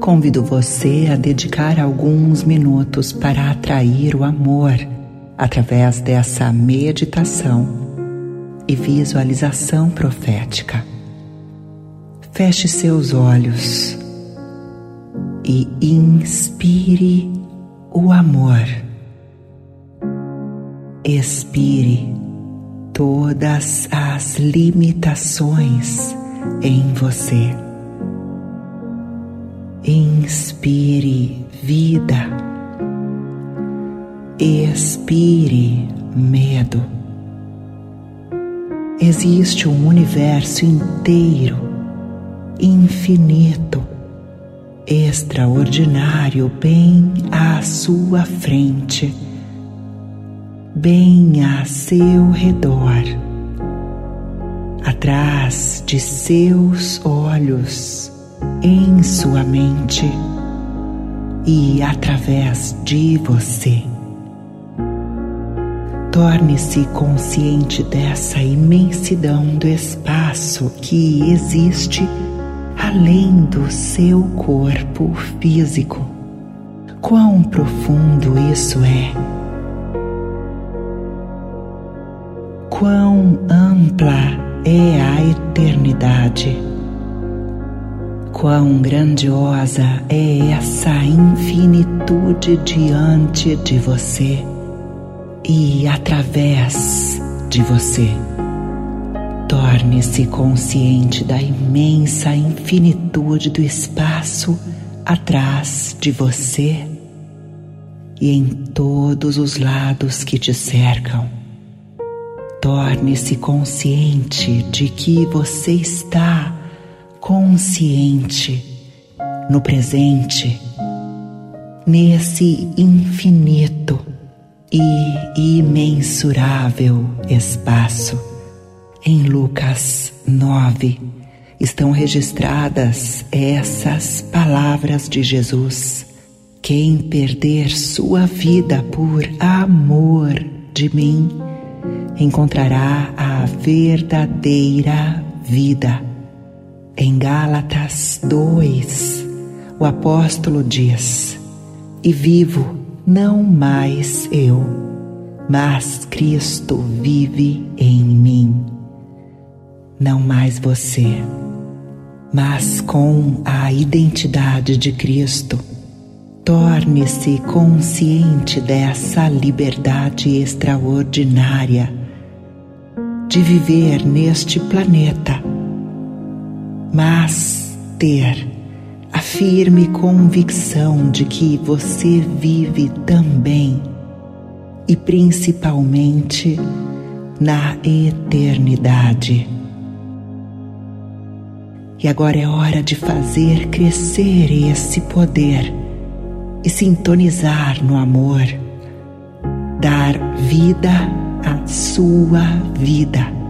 Convido você a dedicar alguns minutos para atrair o amor através dessa meditação e visualização profética. Feche seus olhos e inspire o amor. Expire todas as limitações em você. Inspire vida, expire medo. Existe um universo inteiro, infinito, extraordinário, bem à sua frente, bem a seu redor, atrás de seus olhos em sua mente e através de você. Torne-se consciente dessa imensidão do espaço que existe além do seu corpo físico. Quão profundo isso é! Quão ampla é a eternidade! Quão grandiosa é essa infinitude diante de você e através de você. Torne-se consciente da imensa infinitude do espaço atrás de você e em todos os lados que te cercam. Torne-se consciente de que você está consciente no presente, nesse infinito e imensurável espaço. Em Lucas 9 estão registradas essas palavras de Jesus. Quem perder sua vida por amor de mim, encontrará a verdadeira vida em Gálatas 2, o apóstolo diz: E vivo não mais eu, mas Cristo vive em mim. Não mais você, mas com a identidade de Cristo. Torne-se consciente dessa liberdade extraordinária de viver neste planeta mas ter a firme convicção de que você vive também e principalmente na eternidade. E agora é hora de fazer crescer esse poder e sintonizar no amor, dar vida à sua vida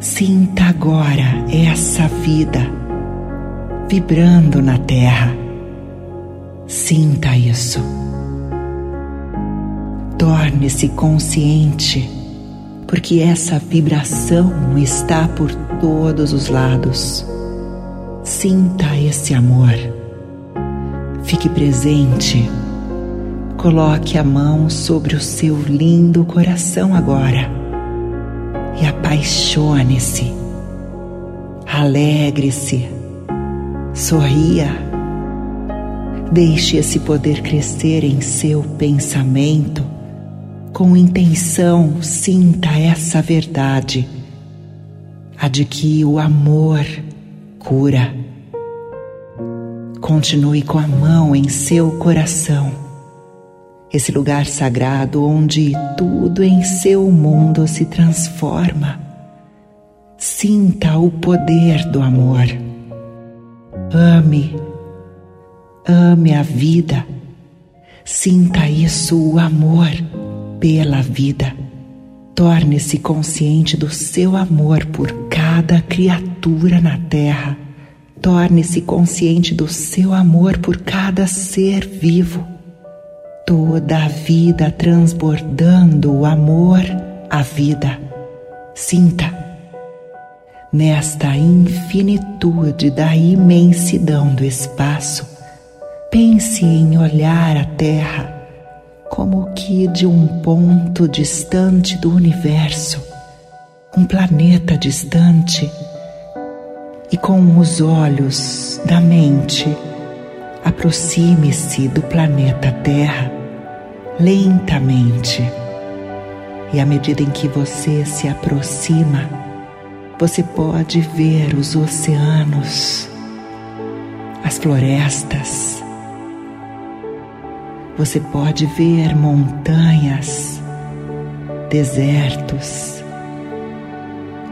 Sinta agora essa vida vibrando na terra. Sinta isso. Torne-se consciente, porque essa vibração está por todos os lados. Sinta esse amor. Fique presente. Coloque a mão sobre o seu lindo coração agora e apaixone-se, alegre-se, sorria. Deixe esse poder crescer em seu pensamento. Com intenção, sinta essa verdade, a de que o amor cura. Continue com a mão em seu coração esse lugar sagrado onde tudo em seu mundo se transforma. Sinta o poder do amor. Ame, ame a vida. Sinta isso, o amor pela vida. Torne-se consciente do seu amor por cada criatura na terra. Torne-se consciente do seu amor por cada ser vivo toda a vida transbordando o amor à vida. Sinta nesta infinitude da imensidão do espaço Pense em olhar a Terra como que de um ponto distante do universo, um planeta distante, e com os olhos da mente, aproxime-se do planeta Terra lentamente. E à medida em que você se aproxima, você pode ver os oceanos, as florestas, você pode ver montanhas, desertos,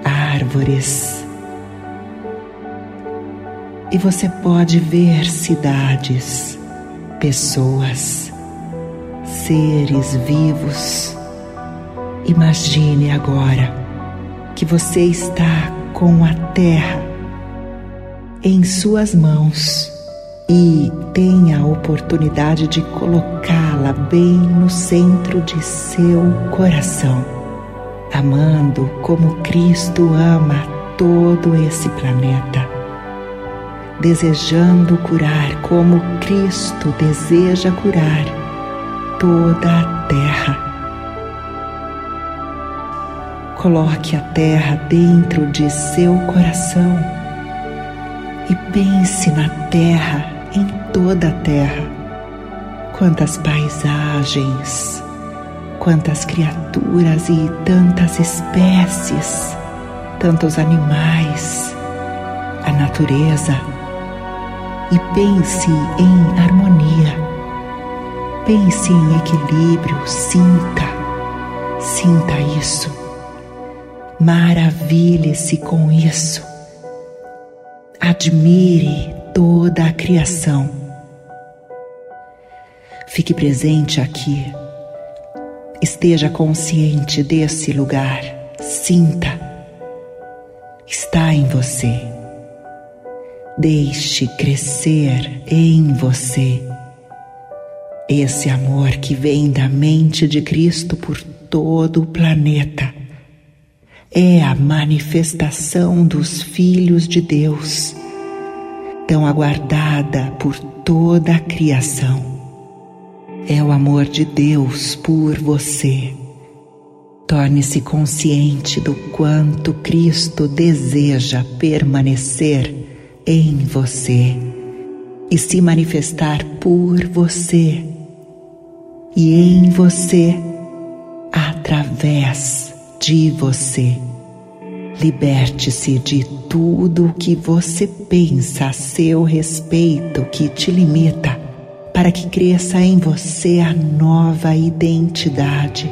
árvores, e você pode ver cidades, pessoas, seres vivos. Imagine agora que você está com a terra em suas mãos e tenha a oportunidade de colocá-la bem no centro de seu coração, amando como Cristo ama todo esse planeta, desejando curar como Cristo deseja curar toda a terra. Coloque a terra dentro de seu coração e pense na terra em toda a terra. Quantas paisagens, quantas criaturas e tantas espécies, tantos animais, a natureza. E pense em harmonia, pense em equilíbrio, sinta, sinta isso. Maravilhe-se com isso. Admire toda a criação. Fique presente aqui. Esteja consciente desse lugar. Sinta. Está em você. Deixe crescer em você esse amor que vem da mente de Cristo por todo o planeta. É a manifestação dos filhos de Deus tão aguardada por toda a criação. É o amor de Deus por você. Torne-se consciente do quanto Cristo deseja permanecer em você e se manifestar por você e em você através de você. Liberte-se de tudo o que você pensa a seu respeito que te limita, para que cresça em você a nova identidade.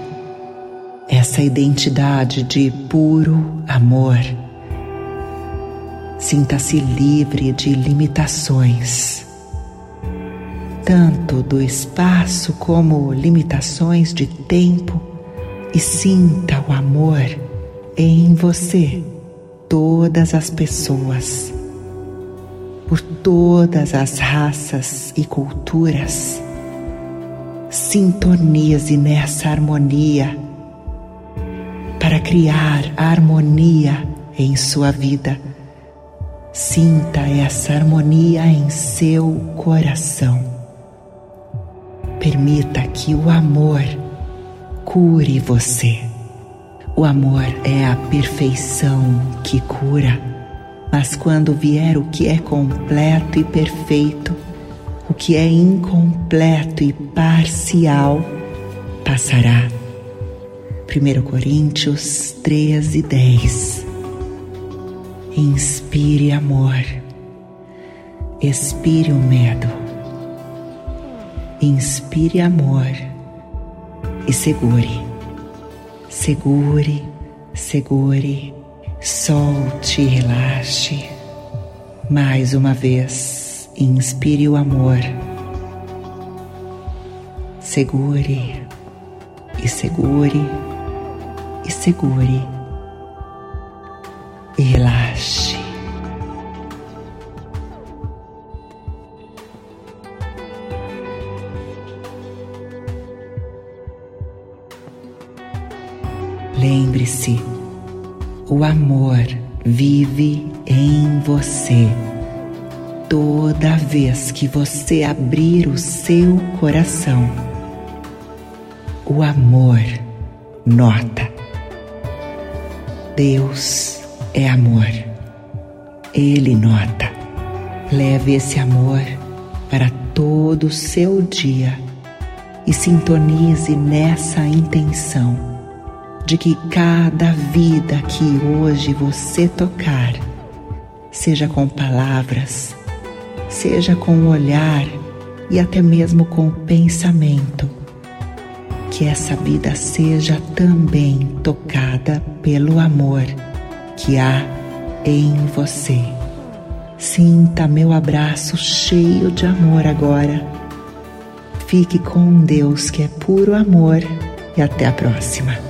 Essa identidade de puro amor. Sinta-se livre de limitações, tanto do espaço como limitações de tempo, e sinta o amor em você todas as pessoas, por todas as raças e culturas. Sintonize nessa harmonia para criar harmonia em sua vida. Sinta essa harmonia em seu coração. Permita que o amor cure você. O amor é a perfeição que cura, mas quando vier o que é completo e perfeito, o que é incompleto e parcial passará. 1 Coríntios 13, 10 Inspire amor, expire o medo, inspire amor e segure Segure, segure, solte e relaxe. Mais uma vez, inspire o amor. Segure e segure e segure Lembre-se, o amor vive em você toda vez que você abrir o seu coração, o amor nota. Deus é amor. Ele nota. Leve esse amor para todo o seu dia e sintonize nessa intenção de que cada vida que hoje você tocar, seja com palavras, seja com o olhar e até mesmo com o pensamento, que essa vida seja também tocada pelo amor que há em você. Sinta meu abraço cheio de amor agora. Fique com Deus que é puro amor e até a próxima.